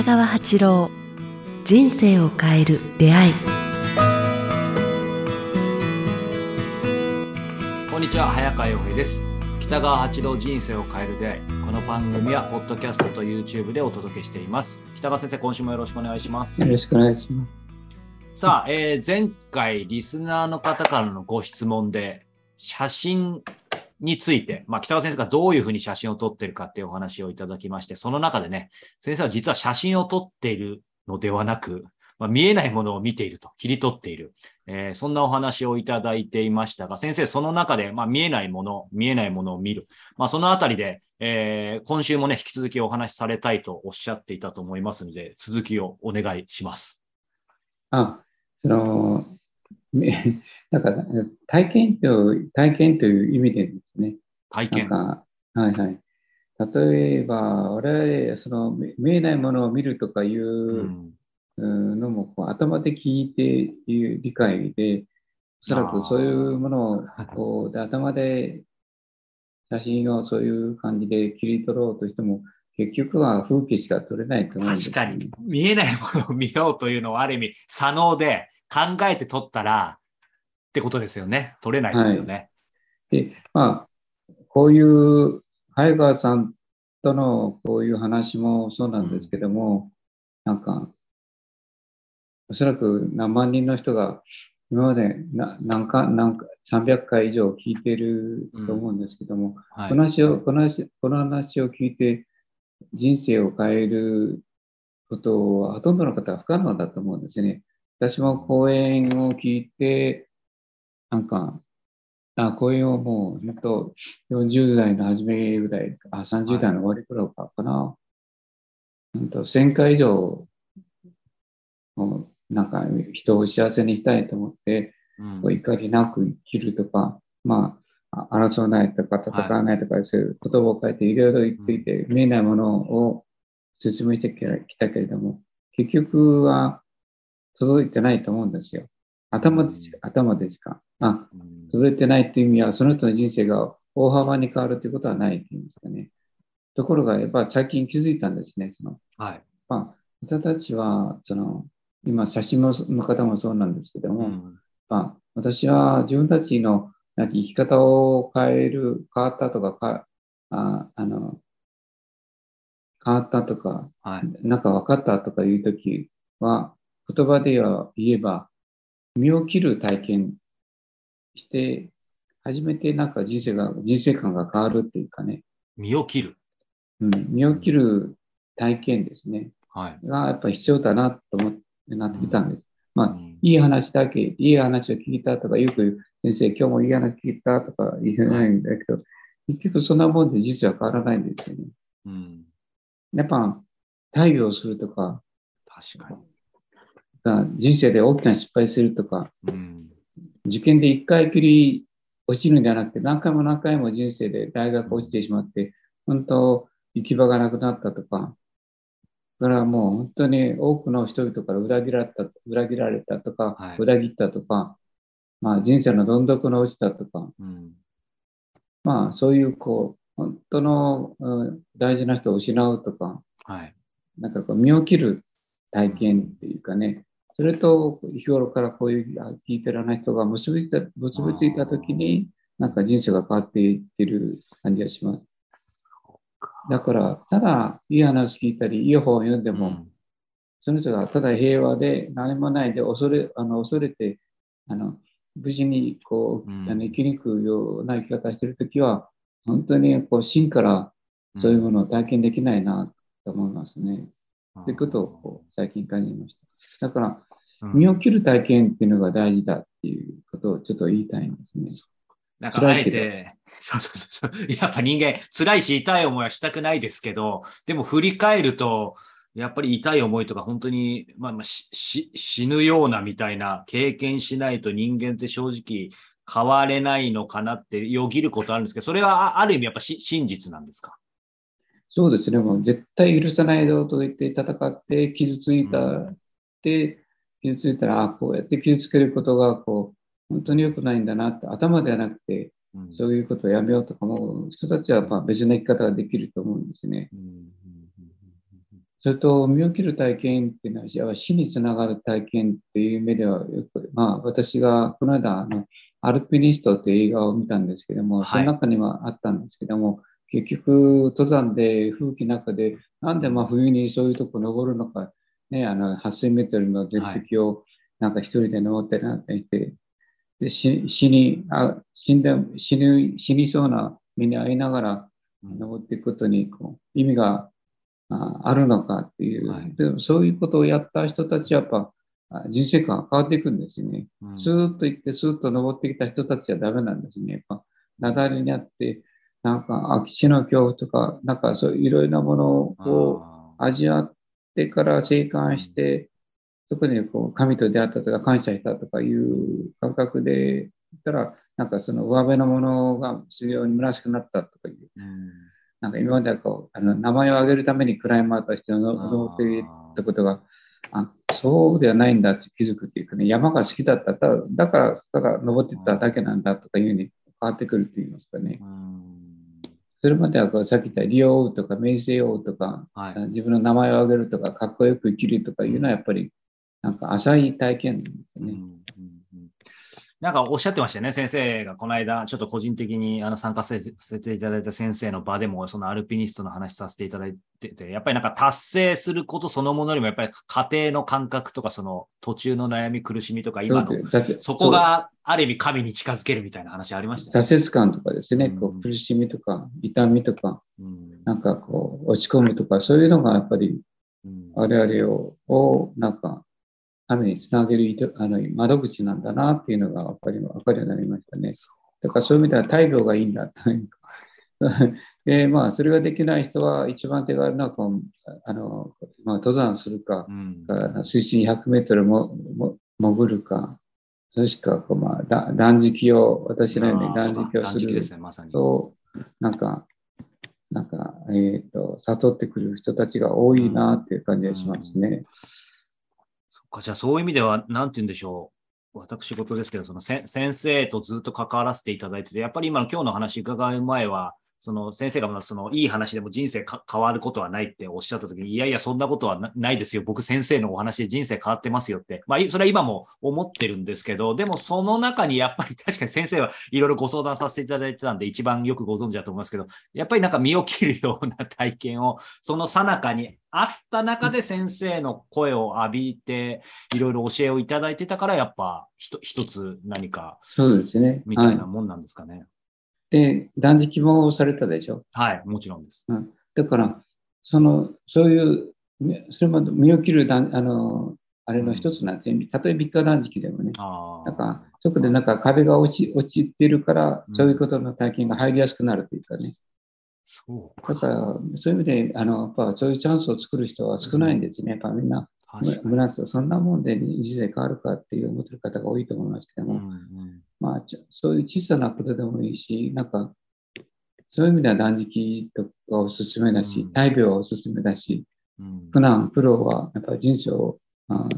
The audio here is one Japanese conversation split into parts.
北川八郎人生を変える出会い。こんにちは早川洋平です。北川八郎人生を変える出会い。この番組はポッドキャストと YouTube でお届けしています。北川先生今週もよろしくお願いします。よろしくお願いします。さあ、えー、前回リスナーの方からのご質問で写真について、まあ、北川先生がどういうふうに写真を撮ってるかっていうお話をいただきまして、その中でね、先生は実は写真を撮っているのではなく、まあ、見えないものを見ていると、切り取っている、えー、そんなお話をいただいていましたが、先生、その中で、まあ、見えないもの、見えないものを見る、まあ、そのあたりで、えー、今週もね、引き続きお話しされたいとおっしゃっていたと思いますので、続きをお願いします。あ、その、なんか体験と体験という意味でですね。体験はいはい。例えば、我々、その見えないものを見るとかいうのも、こう頭で聞いていう理解で、おそらくそういうものをこう頭で写真をそういう感じで切り取ろうとしても、結局は風景しか撮れないと思うんです、ね、確かに。見えないものを見ようというのはある意味、左脳で考えて撮ったら、ってことですよね。取れないですよね。はい、で、まあ、こういう早川さんとのこういう話もそうなんですけども、うん、なんか、おそらく何万人の人が今まで何か、何か、300回以上聞いてると思うんですけども、うんはい、この話を、この話、この話を聞いて人生を変えることはほとんどの方は不可能だと思うんですね。私も講演を聞いて、なんか、あ、こういうもう、ほんと、40代の初めぐらい、あ、30代の終わり頃かかな。ほんと、1000回以上、なんか、人を幸せにしたいと思って、うん、怒りなく生きるとか、まあ、争わないとか、戦わないとか、そういう言葉を書いていろいろ言っていて、見えないものを説明してきたけれども、結局は届いてないと思うんですよ。頭でしか、頭でしか？あ、届いてないっていう意味は、その人の人生が大幅に変わるということはないっていうんですかね。ところが、やっぱ最近気づいたんですね。そのはい。まあ、私たちは、その、今、写真の方もそうなんですけども、うん、まあ、私は自分たちのなんか生き方を変える、変わったとか、かああの変わったとか、はい、なんか分かったとかいうときは、言葉では言えば、身を切る体験して、初めてなんか人生が、人生観が変わるっていうかね。身を切る。うん、身を切る体験ですね。はい。がやっぱり必要だなと思ってなってきたんです。まあ、うん、いい話だけ、いい話を聞いたとか、よく先生、今日もいい話聞いたとか言えないんだけど、はい、結局そんなもんで人生は変わらないんですよね。うん。やっぱ、大病するとか、確かに。人生で大きな失敗するとか、うん、受験で一回きり落ちるんじゃなくて、何回も何回も人生で大学落ちてしまって、本当、行き場がなくなったとか、だからもう本当に多くの人々から裏切られた裏切られたとか、はい、裏切ったとか、まあ、人生のどん底に落ちたとか、うん、まあそういうこう本当の、うん、大事な人を失うとか、はい、なんかこう身を切る体験っていうかね、それと日頃からこういう聞いてらない人が結びついた結びついたときに、なんか人生が変わっていってる感じがします。だから、ただいい話聞いたり、いい本を読んでも、うん、その人がただ平和で何もないで恐れあの恐れてあの無事にこう、うん、生きにくいような生き方してるときは、本当にこう真からそういうものを体験できないなと思いますね。と、うん、いうことをこう最近感じました。だから、身を切る体験っていうのが大事だっていうことをちょっと言いたいんですね。なんかあえて、そうそうそう。やっぱ人間、辛いし痛い思いはしたくないですけど、でも振り返ると、やっぱり痛い思いとか本当に、まあ、まあ死ぬようなみたいな経験しないと人間って正直変われないのかなってよぎることあるんですけど、それはある意味やっぱ真実なんですか？そうですね。もう絶対許さないぞと言って戦って傷ついたって、傷ついたら、あこうやって傷つけることが、こう、本当に良くないんだなって、頭ではなくて、そういうことをやめようとかも、人たちはまあ別の生き方ができると思うんですね。それと、身を切る体験っていうのは、死につながる体験っていう目では、よく、まあ、私がこの間、あの、アルピニストっていう映画を見たんですけども、はい。その中にはあったんですけども、結局、登山で、風紀の中で、なんで真冬にそういうとこ登るのか、ね、あの、8000メートルの絶壁を、なんか一人で登ってなんて言って、で死死にあ死んで死ぬ死にそうな目に遭いながらうん。登っていくことにこう意味がああるのかっていう、はい。でもそういうことをやった人たちはやっぱあ人生観が変わっていくんですよね。うん。スーッと行って、スーッと登ってきた人たちはダメなんですね。やっぱ、雪崩にあって、なんか、空き地の恐怖とか、なんかそういういろいろなものを味わってから生還して、そこでこう神と出会ったとか感謝したとかいう感覚で言ったら、なんかその上辺のものが非常に虚しくなったとかいう、うん。なんか今まではこう、あの名前を挙げるためにクライマーとしての登っていったことが、あそうではないんだって気づくっていうかね、山が好きだった、ただだから、ただ登ってただけなんだとかいうふうに変わってくるって言いますかね。うんそれまではこうさっき言った利用とか名声をとか、はい自分の名前を挙げるとか、かっこよく生きるとかいうのはやっぱり、なんか浅い体験なんですよね。うんうんうんなんかおっしゃってましたよね、先生がこの間、ちょっと個人的にあの参加させていただいた先生の場でも、そのアルピニストの話させていただいてて、やっぱりなんか達成することそのものよりも、やっぱり家庭の感覚とか、その途中の悩み、苦しみとか、今のそこがある意味神に近づけるみたいな話ありましたよね。挫折感とかですね、こうん。う苦しみとか痛みとか、うん。なんかこう落ち込むとか、そういうのがやっぱりうん。我々を、をなんか、神につなげる糸あの窓口なんだなっていうのが分かり分かるようになりましたね。だからそういう意味では大病がいいんだというか。で、まあ、それができない人は一番手軽なこうあの、まあ、登山するか、うん水深100メートルもも潜るか、それしかこう、まあ、だ断食を、私のように断食をする断食ですね、まさに。と、なんか、なんか、えっ、と、悟ってくる人たちが多いなっていう感じがしますね。そっか、じゃあそういう意味では、なんて言うんでしょう。私事ですけど、その先生とずっと関わらせていただいてて、やっぱり今の今日の話伺う前は、その先生がまあそのいい話でも人生か変わることはないっておっしゃったときに、いやいや、そんなことはなないですよ。僕先生のお話で人生変わってますよって。まあ、いそれは今も思ってるんですけど、でもその中にやっぱり確かに先生はいろいろご相談させていただいてたんで、一番よくご存知だと思いますけど、やっぱりなんか身を切るような体験を、その最中にあった中で先生の声を浴びて、いろいろ教えをいただいてたから、やっぱひと一つ何かそうですね。みたいなはもんなんですかね。い、で、断食もされたでしょ？はい、もちろんです。だから、その、そういう、ねそれまで身を切る断、あの、あれの一つなんですね。たとえ3日断食でもね。あなんか、そこでなんか壁が落ち、落ちてるからう、んそういうことの体験が入りやすくなるというかね。そうかだから、そういう意味で、あの、やっぱそういうチャンスを作る人は少ないんですね。やっぱみんな、確かに。むなすそんなもんで人生変わるかっていう思ってる方が多いと思いますけども、うんそういう小さなことでもいいし、なんか、そういう意味では断食とかおすすめだしうん、大病はおすすめだし、うん。普段プロはやっぱり人生をあ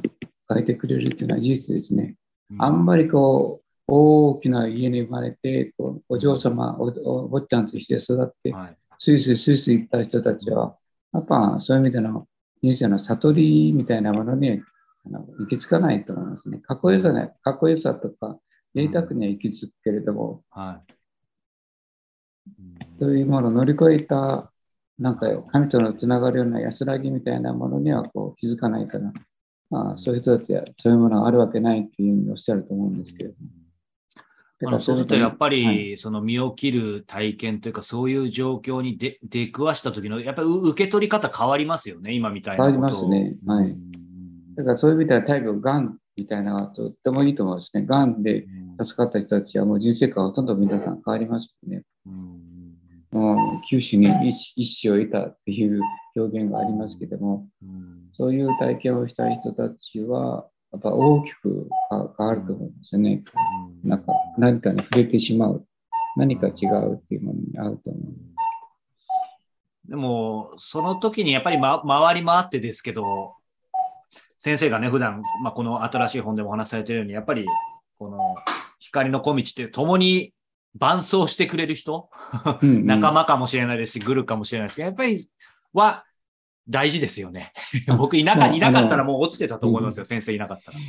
変えてくれるっていうのは事実ですね。あんまりこう、大きな家に生まれて、こうお嬢様お坊ちゃんとして育って、はい。スイスイスイスイ行った人たちは、やっぱそういう意味での人生の悟りみたいなものにあの行き着かないと思いますね。かっこよさね、かっこよさとか、贅沢には行き着くけれども、はい。うんそういうものを乗り越えた、なんか神とのつながるような安らぎみたいなものにはこう気づかないから、まあ、そういう人たちはそういうものがあるわけないっていうふうにおっしゃると思うんですけれども。あのそうするとやっぱり、はい。その身を切る体験というか、そういう状況に出出くわした時の、やっぱりう受け取り方変わりますよね、今みたいな。変わりますね。はい。うん。だからそういう意味では大病、がんみたいなのはとってもいいと思うんですね。がんで助かった人たちはもう人生観ほとんど皆さん変わりますよね。うんもう九死に一一死を得たっていう表現がありますけども、うんそういう体験をした人たちは、やっぱ大きく変わると思うんですよね。うんなんか何かに触れてしまう。何か違うっていうものに合うと思う。でも、その時にやっぱり、ま、回り回ってですけど、先生がね、普段、まあ、この新しい本でもお話しされてるように、やっぱり、この光の小道って共に伴走してくれる人、うんうん仲間かもしれないですし、グルかもしれないですけど、やっぱりは、大事ですよね。僕いなかいなかったらもう落ちてたと思いますよ、先生いなかったら。い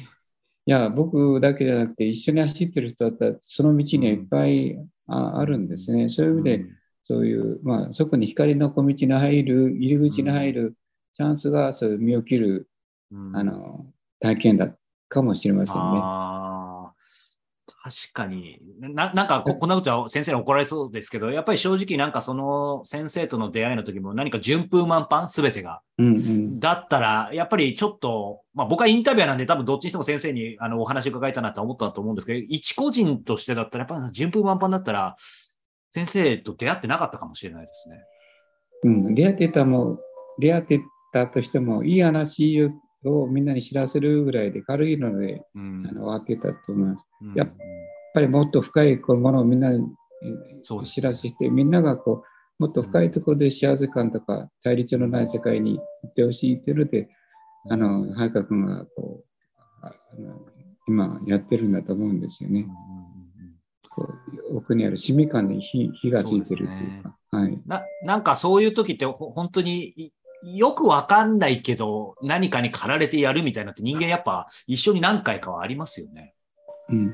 や、僕だけじゃなくて、一緒に走ってる人だったら、その道にはいっぱいああるんですね。そういう意味で、そういう、まあ、そこに光の小道に入る、入り口に入るチャンスが、そういう身を切る、うんあの、体験だかもしれませんね。あー確かにな、なんかここんなことは先生に怒られそうですけど、やっぱり正直なんかその先生との出会いの時も何か順風満帆、すべてが。うんうん。だったら、やっぱりちょっと、まあ僕はインタビュアーなんで多分どっちにしても先生にあのお話伺いたいなとは思ったと思うんですけど、一個人としてだったら、やっぱり順風満帆だったら、先生と出会ってなかったかもしれないですね。うん、出会ってたも、出会ってたとしても、いい話をみんなに知らせるぐらいで軽いので、うんあの、分けたと思います。うんやっぱりもっと深いものをみんなに知らせて、みんながこうもっと深いところで幸せ感とか対立のない世界に行ってほしいというので、あの、早川君がこうああの今やってるんだと思うんですよね。こう奥にある市民感に火火がついてるというか。はい。ななんかそういう時ってほ本当にいよくわかんないけど何かに駆られてやるみたいなって人間やっぱ一緒に何回かはありますよね。うん。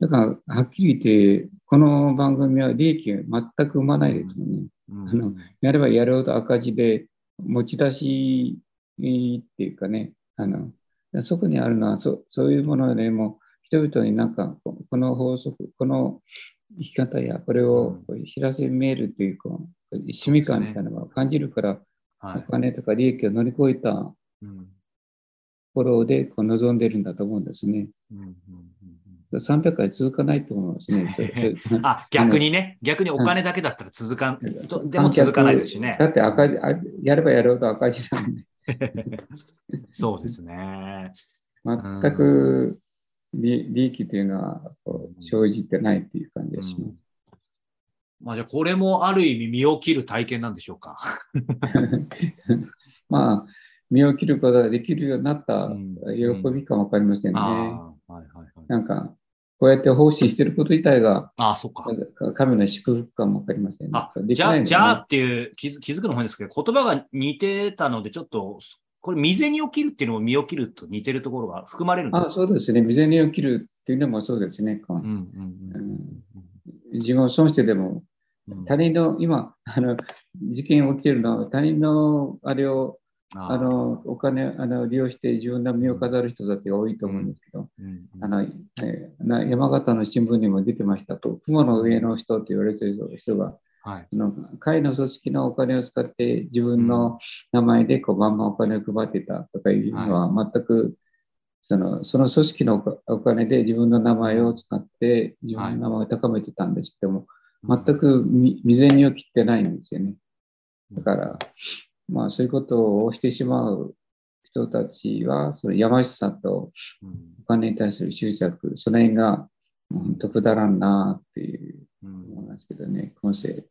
だから、はっきり言って、この番組は利益が全く生まないですよね。うんあのやればやるほど赤字で、持ち出しっていうかね、あの、そこにあるのはそ、そういうものでも、人々になんか、ここの法則、この生き方や、これをこう知らせ見えるというか、使命感みたいなのを感じるから、おはい。金とか利益を乗り越えたとうんころでこう望んでるんだと思うんですね。うんうんうん300回続かないと思いますね。あ逆にね、逆にお金だけだったら続かん、とでも続かないですしね。だ。って赤字、あやればやるほど赤字なんで、そうですね。全く利利益というのは生じてないっていう感じがしうんまあじゃあこれもある意味身を切る体験なんでしょうか？まあ、身を切ることができるようになったうん喜びかもわかりませんね。なんか、こうやって奉仕してること自体がああ、そっか。神の祝福かもわかりませんね。あ、じゃあ、じゃあっていう気づ気づくのも変ですけど、言葉が似てたので、ちょっと、これ、未然を切るっていうのも身を切ると似てるところが含まれるんですあかそうですね。未然を切るっていうのもそうですね。こううんうん自分を損してでも、他人の、今、あの、事件起きてるのは、他人のあれを、ああの、お金、あの、利用して自分の身を飾る人だって多いと思うんですけど、あの、えーな山形の新聞にも出てましたと、雲の上の人って言われてる人が、はい。あの会の組織のお金を使って自分の名前でこうバンバンお金を配ってたとかいうのは全く、そのその組織のお金で自分の名前を使って自分の名前を高めてたんですけども、全く未未然にを切ってないんですよね。だから、まあそういうことをしてしまう人たちは、そのやましさとうん。お金に対する執着、その辺が本当くだらんなっていううん。思いますけどね、今世。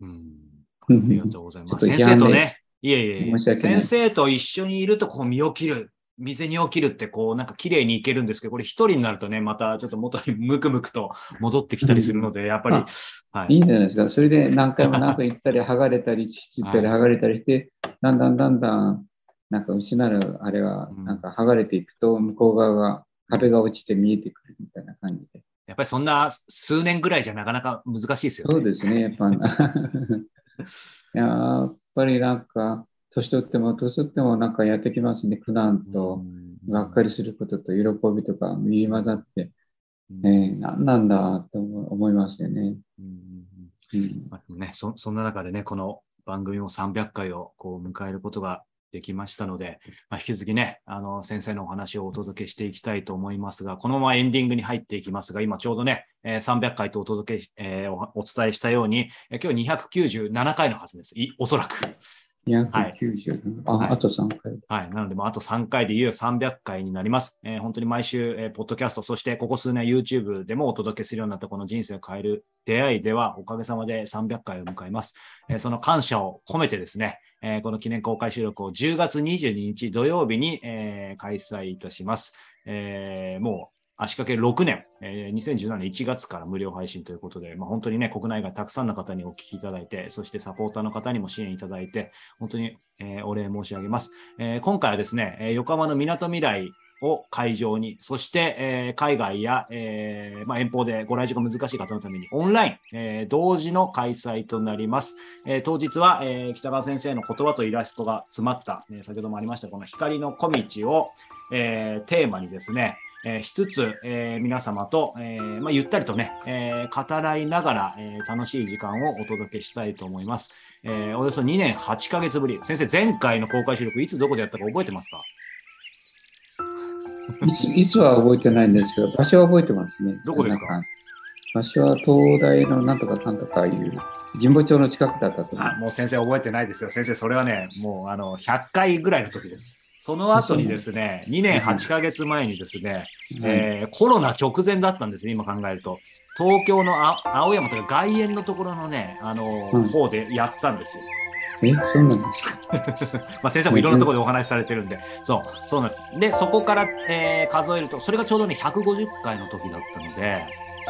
うん。ありがとうございます。先と生とね、いえいえ先生と一緒にいるとこう身を切る、水にを切るってこうなんか綺麗にいけるんですけど、これ一人になるとね、またちょっと元にムクムクと戻ってきたりするので、やっぱり、あはいいんじゃないですか。それで何回も何か言ったり、剥がれたり、ちったり、はい剥がれたりして、だんだんだんだん、なんか失う、あれはう、んなんか剥がれていくと、向こう側が、壁が落ちて見えてくるみたいな感じで。やっぱりそんな数年ぐらいじゃなかなか難しいですよね。そうですね、やっぱ。やっぱりなんか、年取っても、年取ってもなんかやってきますね。苦難と、がっかりすることと、喜びとか、入り混ざって、うんえー、何なんだと思思いますよね。まあね、そそんな中でね、この番組も300回をこう迎えることができましたので、まあ、引き続きね、あの先生のお話をお届けしていきたいと思いますが、このままエンディングに入っていきますが、今ちょうどね、えー300回とお届けし、えーおお伝えしたように、えー今日297回のはずです。いおそらく。290、あ、はいあと3回。はい。なので、もうあと3回でいよいよ300回になります。えー本当に毎週、えーポッドキャスト、そしてここ数年 YouTube でもお届けするようになったこの人生を変える出会いでは、おかげさまで300回を迎えます。えーその感謝を込めてですね、えーこの記念公開収録を10月22日土曜日に、えー開催いたします。えーもう足掛け6年、えー、2017年1月から無料配信ということで、まあ、本当にね、国内外たくさんの方にお聞きいただいて、そしてサポーターの方にも支援いただいて、本当に、えー、お礼申し上げます。えー、今回はですね、え横浜のみなとみらいを会場に、そして、えー、海外や、えーまあ、遠方でご来場が難しい方のためにオンライン、えー、同時の開催となります。えー、当日は、えー、北川先生の言葉とイラストが詰まった、えー、先ほどもありましたこの光の小道を、えー、テーマにですね、えー、しつつ、えー、皆様と、えーまあ、ゆったりとね、えー、語らいながら、えー、楽しい時間をお届けしたいと思います。えー、およそ2年8ヶ月ぶり。先生、前回の公開収録、いつどこでやったか覚えてますか？いついつは覚えてないんですけど、場所は覚えてますね。どこですか？場所は東大のなんとかかんとかいう神保町の近くだったと思う。もう先生覚えてないですよ。先生、それはね、もうあの100回ぐらいの時です。その後にですね、2年8ヶ月前にですね、えー、コロナ直前だったんですね、今考えると。東京の青山というか外苑のところのね、あの、うん、方でやったんですよ。え、そうなんですか？まあ先生もいろんなところでお話しされてるんで、そう、そうなんです。で、そこから、えー、数えると、それがちょうどね、150回の時だったので、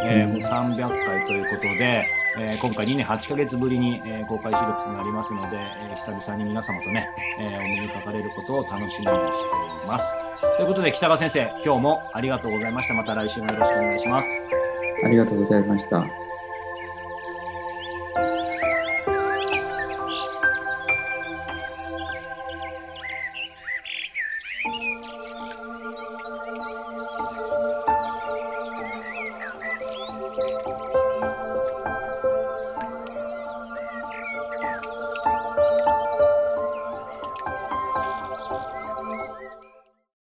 えー、もう300回ということで、えー、今回2年8ヶ月ぶりに、えー、公開収録となりますので、えー、久々に皆様とね、え、お目にかかれることを楽しみにしております。ということで、北川先生、今日もありがとうございました。また来週もよろしくお願いします。ありがとうございました。